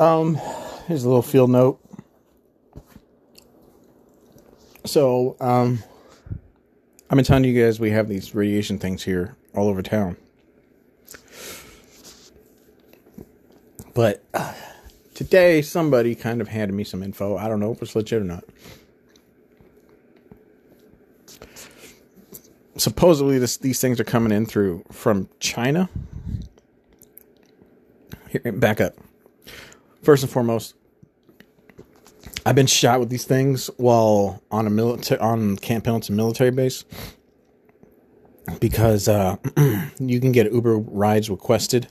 Um, here's a little field note. So, um, I've been telling you guys we have these radiation things here all over town. But uh, today, somebody kind of handed me some info. I don't know if it's legit or not. Supposedly, this, these things are coming in through from China. Here, back up. First and foremost, I've been shot with these things while on a military on Camp Pendleton military base because uh, you can get Uber rides requested,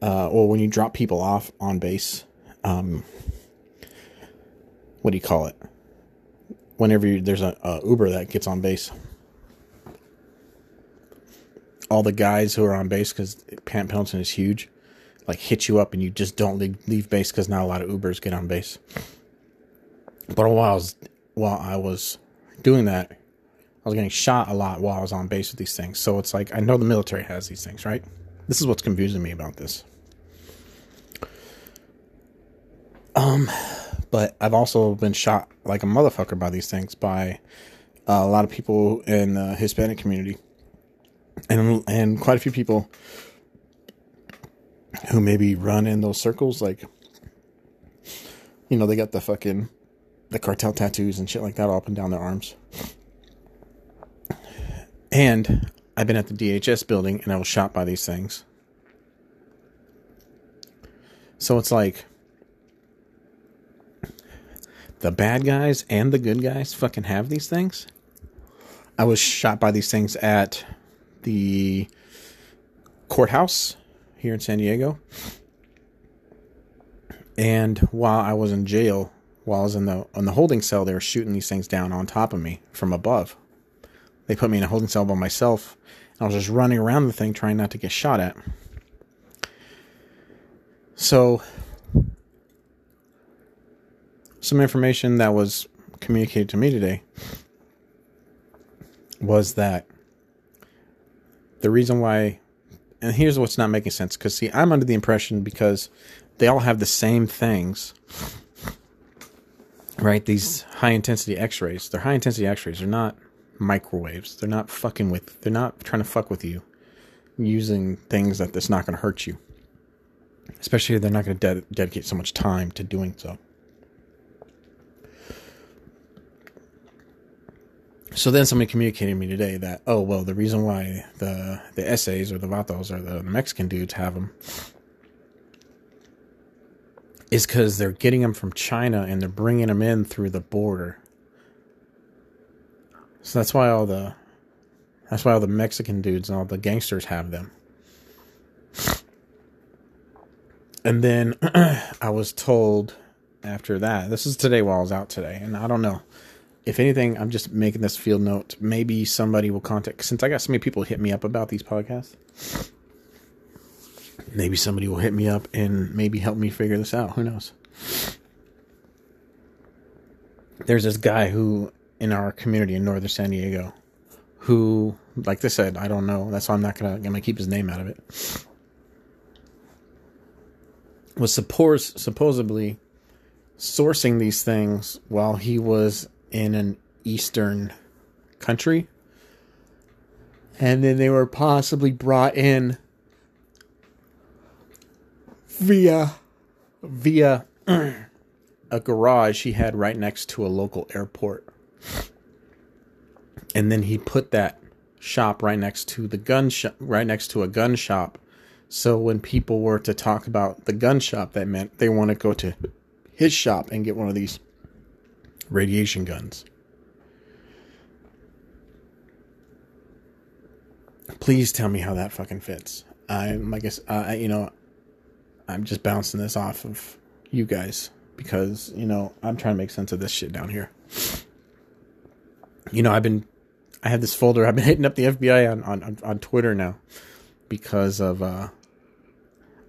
uh, or when you drop people off on base. Um, what do you call it? Whenever you, there's a, a Uber that gets on base, all the guys who are on base because Camp Pendleton is huge, like hit you up and you just don't leave, leave base because not a lot of Ubers get on base. But while I was while I was doing that, I was getting shot a lot while I was on base with these things. So it's like I know the military has these things, right? This is what's confusing me about this. Um, but I've also been shot like a motherfucker by these things by uh, a lot of people in the Hispanic community, and and quite a few people who maybe run in those circles, like you know, they got the fucking the cartel tattoos and shit like that all up and down their arms. And I've been at the DHS building and I was shot by these things. So it's like the bad guys and the good guys fucking have these things. I was shot by these things at the courthouse here in San Diego. And while I was in jail, while I was in the in the holding cell, they were shooting these things down on top of me from above. They put me in a holding cell by myself. And I was just running around the thing trying not to get shot at. So, some information that was communicated to me today was that the reason why, and here's what's not making sense because, see, I'm under the impression because they all have the same things right? These high intensity X rays. They're high intensity X rays. They're not microwaves. They're not fucking with. They're not trying to fuck with you, using things that that's not going to hurt you. Especially they're not going to de- dedicate so much time to doing so. So then somebody communicated to me today that oh well the reason why the the essays or the vatos or the, the Mexican dudes have them is because they're getting them from China and they're bringing them in through the border. So that's why all the that's why all the Mexican dudes and all the gangsters have them. And then I was told after that, this is today while I was out today, and I don't know. If anything, I'm just making this field note. Maybe somebody will contact since I got so many people hit me up about these podcasts maybe somebody will hit me up and maybe help me figure this out. Who knows? There's this guy who in our community in northern San Diego who, like I said, I don't know. That's why I'm not gonna I'm gonna keep his name out of it. Was suppos- supposedly sourcing these things while he was in an eastern country. And then they were possibly brought in via via a garage he had right next to a local airport. And then he put that shop right next to the gun shop, right next to a gun shop. So when people were to talk about the gun shop, that meant they want to go to his shop and get one of these radiation guns. Please tell me how that fucking fits. I'm, I guess, uh, you know, I'm just bouncing this off of you guys because, you know, I'm trying to make sense of this shit down here. You know, I've been I have this folder. I've been hitting up the FBI on on on Twitter now because of uh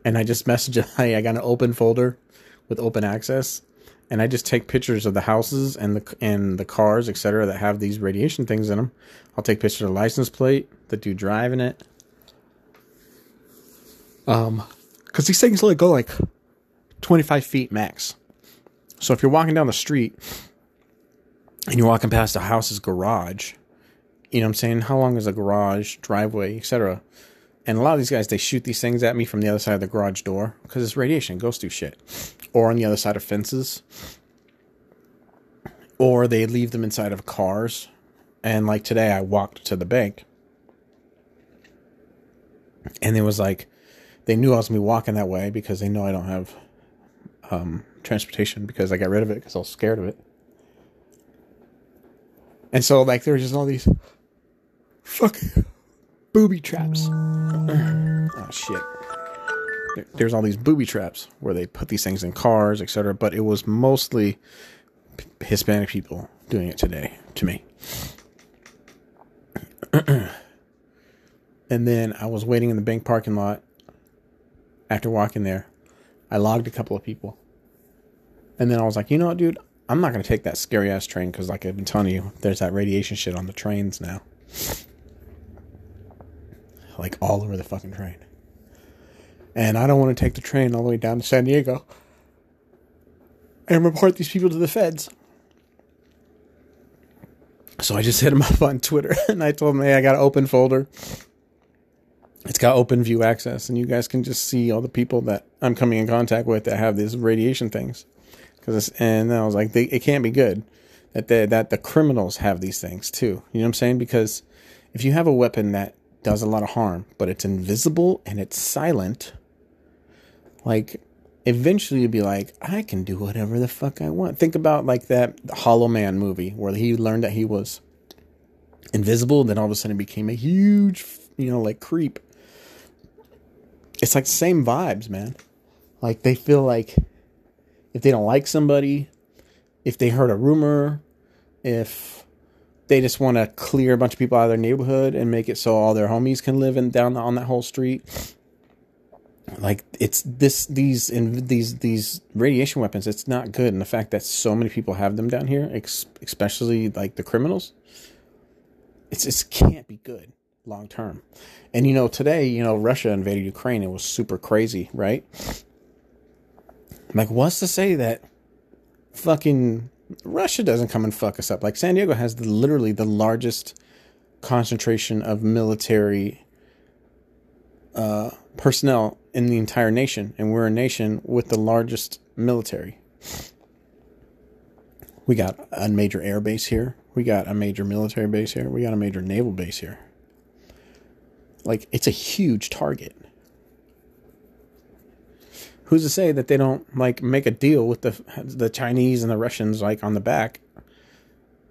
and I just message hey, I got an open folder with open access and I just take pictures of the houses and the and the cars, etc., that have these radiation things in them. I'll take pictures of the license plate, the dude driving it. Um, because these things only go like 25 feet max. So if you're walking down the street and you're walking past a house's garage, you know what I'm saying? How long is a garage, driveway, etc.? And a lot of these guys, they shoot these things at me from the other side of the garage door because it's radiation, it goes through shit. Or on the other side of fences. Or they leave them inside of cars. And like today, I walked to the bank. And it was like, they knew I was going to be walking that way because they know I don't have um, transportation because I got rid of it because I was scared of it. And so, like, there just all these fucking booby traps. oh, shit. There's all these booby traps where they put these things in cars, etc. But it was mostly Hispanic people doing it today to me. and then I was waiting in the bank parking lot after walking there. I logged a couple of people. And then I was like, you know what, dude? I'm not going to take that scary ass train because, like I've been telling you, there's that radiation shit on the trains now. Like all over the fucking train. And I don't want to take the train all the way down to San Diego and report these people to the feds. So I just hit him up on Twitter and I told him, hey, I got an open folder. It's got open view access, and you guys can just see all the people that I'm coming in contact with that have these radiation things. Cause and I was like, they, it can't be good that that the criminals have these things too. You know what I'm saying? Because if you have a weapon that does a lot of harm, but it's invisible and it's silent, like eventually you'd be like, I can do whatever the fuck I want. Think about like that Hollow Man movie where he learned that he was invisible, and then all of a sudden became a huge, you know, like creep. It's like the same vibes, man. Like they feel like if they don't like somebody, if they heard a rumor, if they just want to clear a bunch of people out of their neighborhood and make it so all their homies can live in down on that whole street. Like it's this these in these these radiation weapons. It's not good, and the fact that so many people have them down here, especially like the criminals, it's it can't be good long term. And you know, today, you know, Russia invaded Ukraine. It was super crazy, right? Like, what's to say that fucking Russia doesn't come and fuck us up? Like, San Diego has the, literally the largest concentration of military uh, personnel in the entire nation, and we're a nation with the largest military. We got a major air base here. We got a major military base here. We got a major naval base here. Like, it's a huge target who's to say that they don't like make a deal with the the Chinese and the Russians like on the back,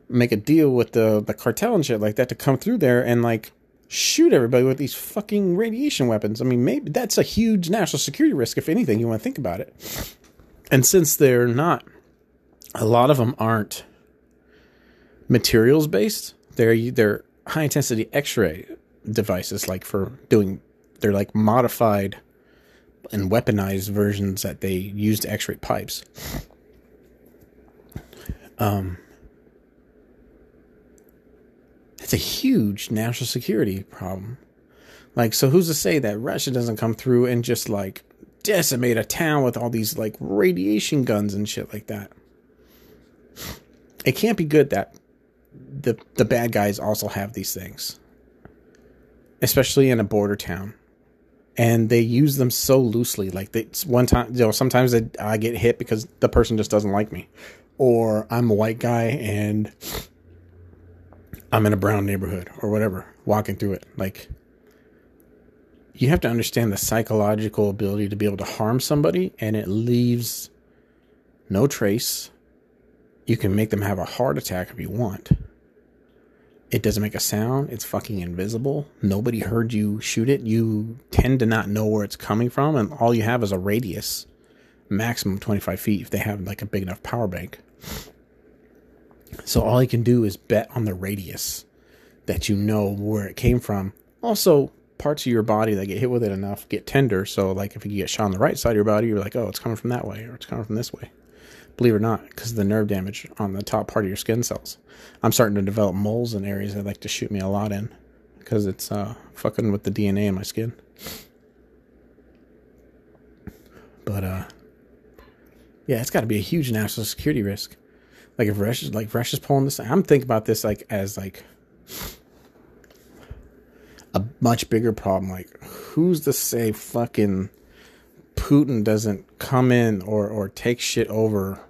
make a deal with the the cartel and shit like that to come through there and like shoot everybody with these fucking radiation weapons. I mean, maybe that's a huge national security risk if anything. You want to think about it. And since they're not, a lot of them aren't materials based. They're they're high intensity X-ray devices, like for doing. They're like modified and weaponized versions that they used X-ray pipes. Um, it's a huge national security problem. Like, so who's to say that Russia doesn't come through and just like decimate a town with all these like radiation guns and shit like that? It can't be good that the the bad guys also have these things, especially in a border town and they use them so loosely. Like they one time, you know, sometimes they, I get hit because the person just doesn't like me, or I'm a white guy and I'm in a brown neighborhood or whatever, walking through it. Like you have to understand the psychological ability to be able to harm somebody, and it leaves no trace. You can make them have a heart attack if you want it doesn't make a sound. It's fucking invisible. Nobody heard you shoot it. You tend to not know where it's coming from, and all you have is a radius, maximum 25 feet if they have like a big enough power bank. So all you can do is bet on the radius that you know where it came from. Also, parts of your body that get hit with it enough get tender. So, like if you get shot on the right side of your body, you're like, oh, it's coming from that way, or it's coming from this way believe it or not, because of the nerve damage on the top part of your skin cells. I'm starting to develop moles in areas that like to shoot me a lot in because it's uh, fucking with the DNA in my skin. But uh, Yeah, it's got to be a huge national security risk. Like if Russia's like Russia's pulling this, I'm thinking about this like as like a much bigger problem. Like, who's to say fucking Putin doesn't come in or or take shit over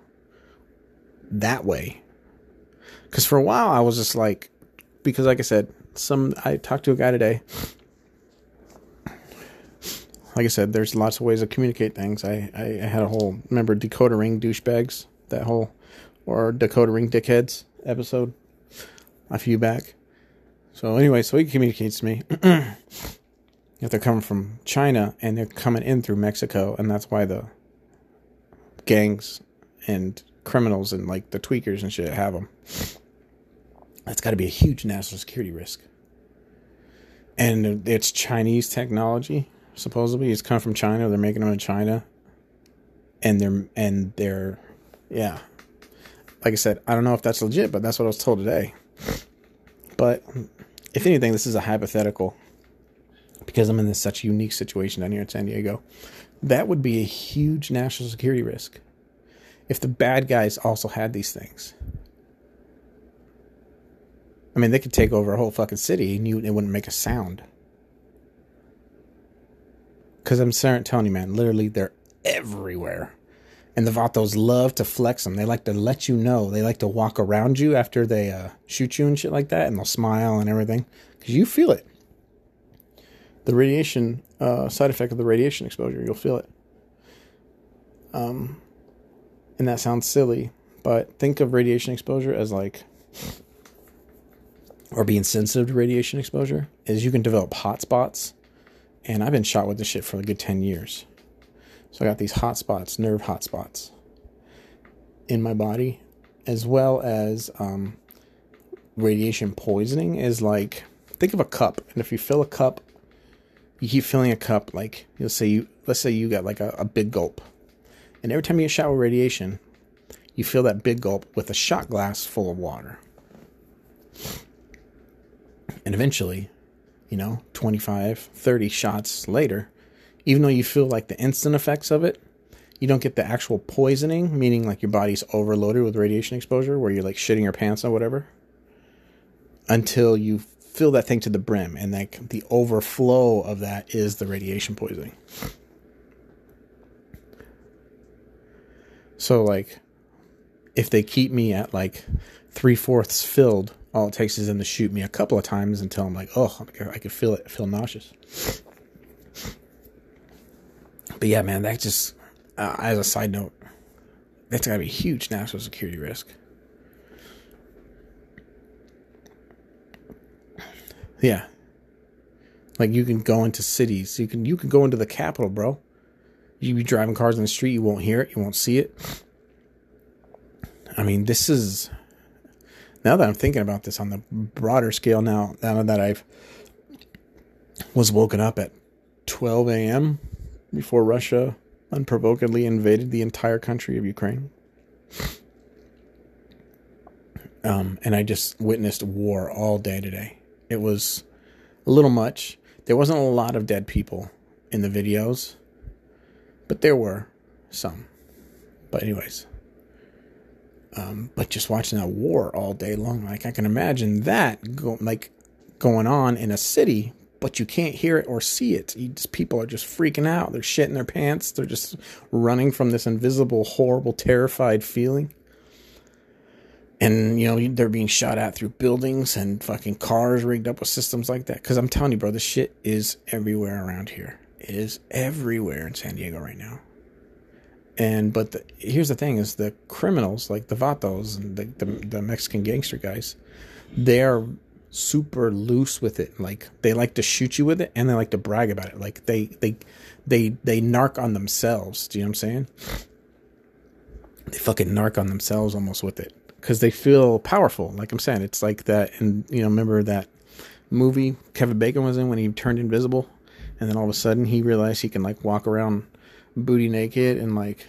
that way? Because for a while I was just like, because like I said, some I talked to a guy today. Like I said, there's lots of ways to communicate things. I, I, I had a whole remember decoder ring douchebags that whole or decoder ring dickheads episode a few back. So anyway, so he communicates to me if they're coming from China and they're coming in through Mexico, and that's why the gangs and criminals and like the tweakers and shit have them. That's got to be a huge national security risk. And it's Chinese technology, supposedly. It's come from China. They're making them in China, and they're and they're, yeah. Like I said, I don't know if that's legit, but that's what I was told today. But if anything, this is a hypothetical because I'm in this such unique situation down here in San Diego. That would be a huge national security risk if the bad guys also had these things. I mean, they could take over a whole fucking city and you, it wouldn't make a sound. Because I'm telling you, man, literally they're everywhere. And the Vatos love to flex them. They like to let you know. They like to walk around you after they uh, shoot you and shit like that, and they'll smile and everything because you feel it. The radiation uh, side effect of the radiation exposure, you'll feel it. Um, and that sounds silly, but think of radiation exposure as like, or being sensitive to radiation exposure, is you can develop hot spots. And I've been shot with this shit for a good 10 years. So I got these hot spots, nerve hot spots in my body, as well as um, radiation poisoning is like think of a cup, and if you fill a cup, you keep filling a cup. Like you'll say you let's say you got like a, a big gulp, and every time you get shot with radiation, you fill that big gulp with a shot glass full of water. And eventually, you know, 25, 30 shots later, even though you feel like the instant effects of it, you don't get the actual poisoning, meaning like your body's overloaded with radiation exposure, where you're like shitting your pants or whatever, until you fill that thing to the brim, and like the overflow of that is the radiation poisoning. So like, if they keep me at like three fourths filled, all it takes is them to shoot me a couple of times until I'm like, oh, I can feel it, feel nauseous. But yeah, man, that just uh, as a side note, that's got to be a huge national security risk. Yeah. Like you can go into cities. You can you can go into the capital, bro. You be driving cars in the street, you won't hear it, you won't see it. I mean, this is now that I'm thinking about this on the broader scale now, now that I've was woken up at 12 a.m before Russia unprovokedly invaded the entire country of Ukraine. Um, and I just witnessed war all day today. It was a little much. There wasn't a lot of dead people in the videos, but there were some. But, anyways, um, but just watching that war all day long, like I can imagine that go, like going on in a city but you can't hear it or see it. Just, people are just freaking out. They're shitting their pants. They're just running from this invisible, horrible, terrified feeling. And, you know, they're being shot at through buildings and fucking cars rigged up with systems like that. Because I'm telling you, bro, this shit is everywhere around here. Is everywhere in San Diego right now. And, but the, here's the thing is the criminals, like the Vatos and the, the, the Mexican gangster guys, they are super loose with it. Like they like to shoot you with it and they like to brag about it. Like they they they they narc on themselves. Do you know what I'm saying? They fucking narc on themselves almost with it because they feel powerful. Like I'm saying, it's like that. And you know, remember that movie Kevin Bacon was in when he turned invisible, and then all of a sudden he realized he can like walk around booty naked and like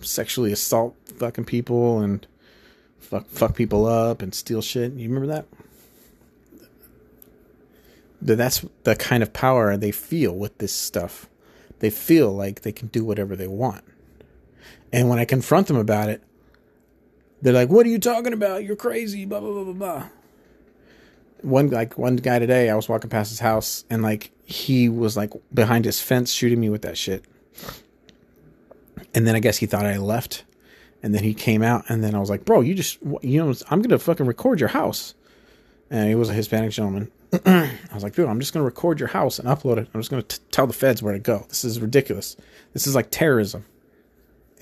sexually assault fucking people and fuck fuck people up and steal shit. You remember that? that's the kind of power they feel with this stuff. They feel like they can do whatever they want. And when I confront them about it, they're like, "What are you talking about? You're crazy." Blah blah blah blah blah. One like one guy today, I was walking past his house, and like he was like behind his fence shooting me with that shit. And then I guess he thought I left, and then he came out, and then I was like, "Bro, you just you know I'm gonna fucking record your house." And he was a Hispanic gentleman. I was like, dude, I'm just gonna record your house and upload it. I'm just gonna t- tell the feds where to go. This is ridiculous. This is like terrorism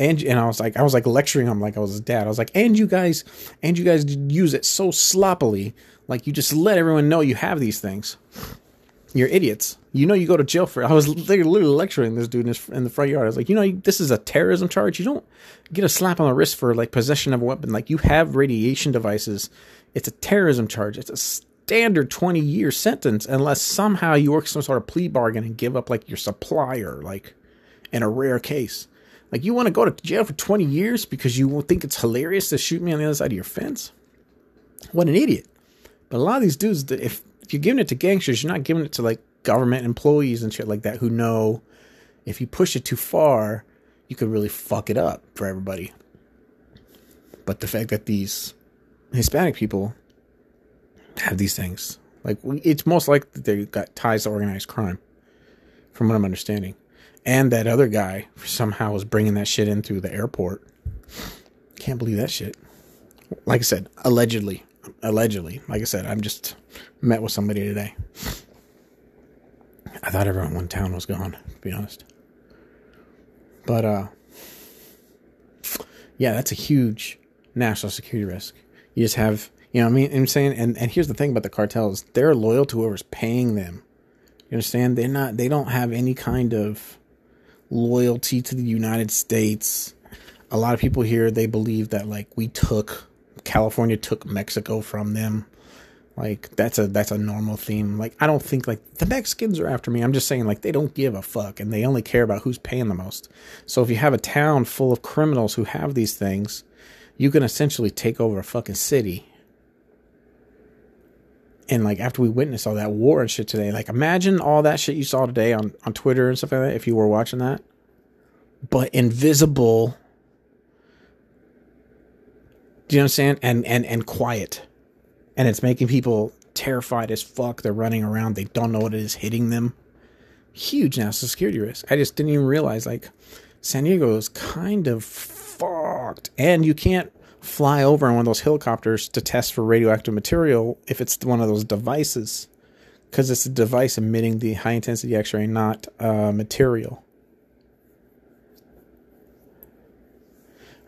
and and I was like I was like lecturing him like I was his dad. I was like, and you guys and you guys use it so sloppily, like you just let everyone know you have these things. You're idiots. You know you go to jail for. It. I was literally lecturing this dude in, the front yard. I was like, you know, this is a terrorism charge. You don't get a slap on the wrist for like possession of a weapon. Like you have radiation devices. It's a terrorism charge. It's a standard 20 year sentence unless somehow you work some sort of plea bargain and give up like your supplier, like in a rare case. Like, you want to go to jail for 20 years because you think it's hilarious to shoot me on the other side of your fence? What an idiot. But a lot of these dudes, if, if you're giving it to gangsters, you're not giving it to like government employees and shit like that who know if you push it too far, you could really fuck it up for everybody. But the fact that these Hispanic people have these things, like, it's most likely they got ties to organized crime, from what I'm understanding and that other guy somehow was bringing that shit in through the airport. Can't believe that shit. Like I said, allegedly, allegedly. Like I said, I'm just met with somebody today. I thought everyone in town was gone. To be honest, but uh, yeah, that's a huge national security risk. You just have, you know, I mean, I'm saying, and and here's the thing about the cartels: they're loyal to whoever's paying them. You understand? They're not. They don't have any kind of loyalty to the United States. A lot of people here they believe that like we took California took Mexico from them. Like that's a that's a normal theme. Like I don't think like the Mexicans are after me. I'm just saying like they don't give a fuck and they only care about who's paying the most. So if you have a town full of criminals who have these things, you can essentially take over a fucking city. And like after we witnessed all that war and shit today, like imagine all that shit you saw today on on Twitter and stuff like that if you were watching that but invisible. Do you understand? And and and quiet, and it's making people terrified as fuck. They're running around. They don't know what it is hitting them. Huge national security risk. I just didn't even realize like San Diego is kind of fucked, and you can't fly over in one of those helicopters to test for radioactive material if it's one of those devices because it's a device emitting the high intensity x-ray not uh, material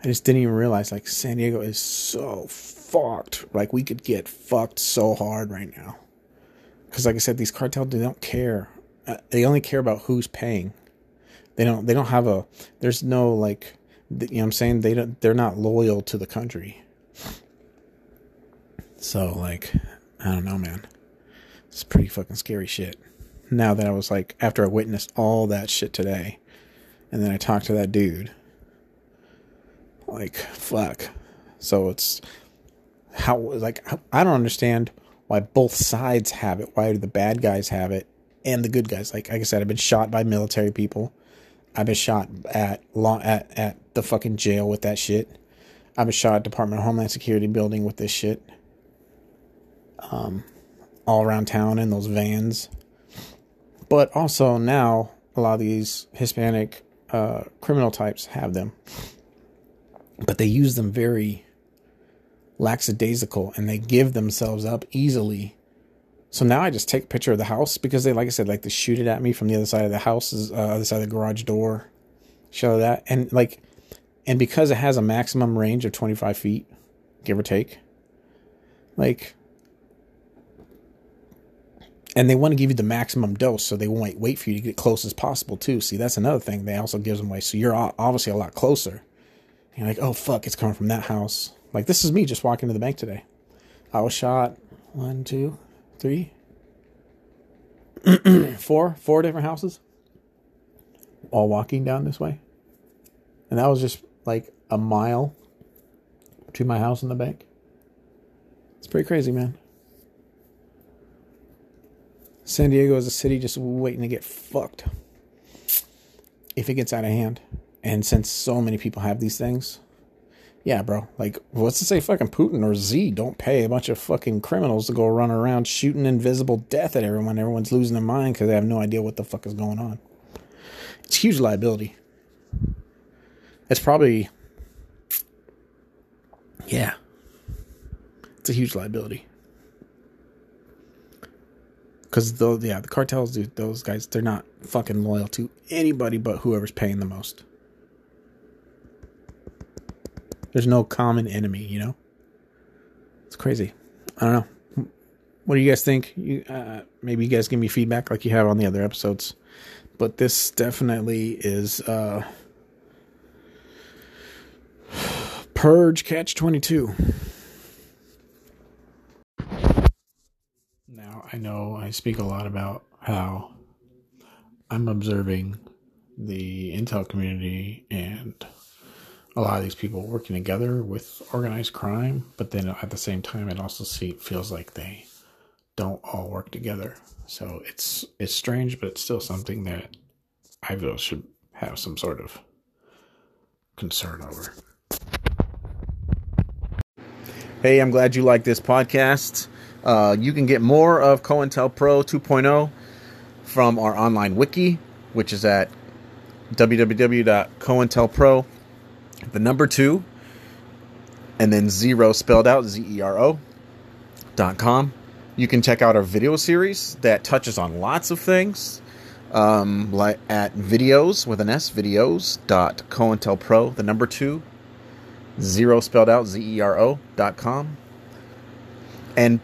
I just didn't even realize like San Diego is so fucked. Like we could get fucked so hard right now. Because like I said, these cartels they don't care. Uh, they only care about who's paying. They don't. They don't have a. There's no like. You know what I'm saying? They don't. They're not loyal to the country. So like, I don't know, man. It's pretty fucking scary shit. Now that I was like, after I witnessed all that shit today, and then I talked to that dude like, fuck. So it's how, like, I don't understand why both sides have it. Why do the bad guys have it and the good guys? Like, like I said, I've been shot by military people. I've been shot at law at, at the fucking jail with that shit. I've been shot at Department of Homeland Security building with this shit. Um, all around town in those vans. But also now a lot of these Hispanic uh, criminal types have them but they use them very lackadaisical and they give themselves up easily. So now I just take a picture of the house because they, like I said, like to shoot it at me from the other side of the house, uh, other side of the garage door, show that, and like, and because it has a maximum range of twenty five feet, give or take, like, and they want to give you the maximum dose, so they won't wait for you to get close as possible too. See, that's another thing they also gives them away, so you're obviously a lot closer you're like, oh fuck, it's coming from that house. Like this is me just walking to the bank today. I was shot one, two, three, four, four different houses, all walking down this way, and that was just like a mile between my house and the bank. It's pretty crazy, man. San Diego is a city just waiting to get fucked if it gets out of hand. And since so many people have these things, yeah, bro. Like, what's to say fucking Putin or Z don't pay a bunch of fucking criminals to go run around shooting invisible death at everyone? Everyone's losing their mind because they have no idea what the fuck is going on. It's huge liability. It's probably, yeah, it's a huge liability. Because though, yeah, the cartels, dude, those guys, they're not fucking loyal to anybody but whoever's paying the most. There's no common enemy, you know. It's crazy. I don't know. What do you guys think? You, uh, maybe you guys give me feedback like you have on the other episodes. But this definitely is uh, Purge Catch 22. Now, I know I speak a lot about how I'm observing the Intel community and a lot of these people working together with organized crime, but then at the same time, it also see, feels like they don't all work together. So it's it's strange, but it's still something that I feel should have some sort of concern over. Hey, I'm glad you like this podcast. Uh, you can get more of COINTELPRO 2.0 from our online wiki, which is at www.cointelpro.com the number two, and then zero spelled out Z E R O dot com. You can check out our video series that touches on lots of things. Um, like at videos with an S videos dot COINTELPRO, the number two, zero spelled out Z E R O dot com. And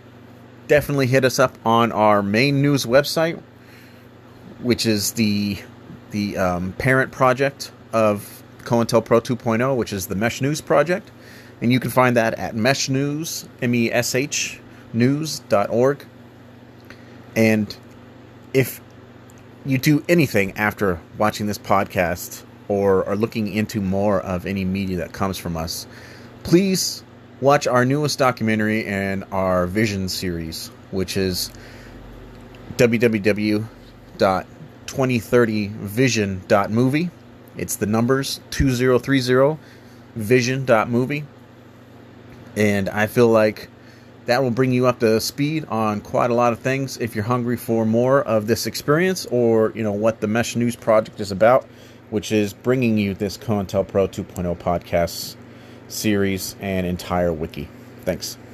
definitely hit us up on our main news website, which is the the um, parent project of COINTELPRO 2.0, which is the Mesh News project. And you can find that at Mesh News, M E S H news.org. And if you do anything after watching this podcast or are looking into more of any media that comes from us, please watch our newest documentary and our vision series, which is www.2030vision.movie. It's the numbers 2030 vision.movie. And I feel like that will bring you up to speed on quite a lot of things if you're hungry for more of this experience or, you know, what the Mesh News project is about, which is bringing you this COINTELPRO 2.0 podcast series and entire wiki. Thanks.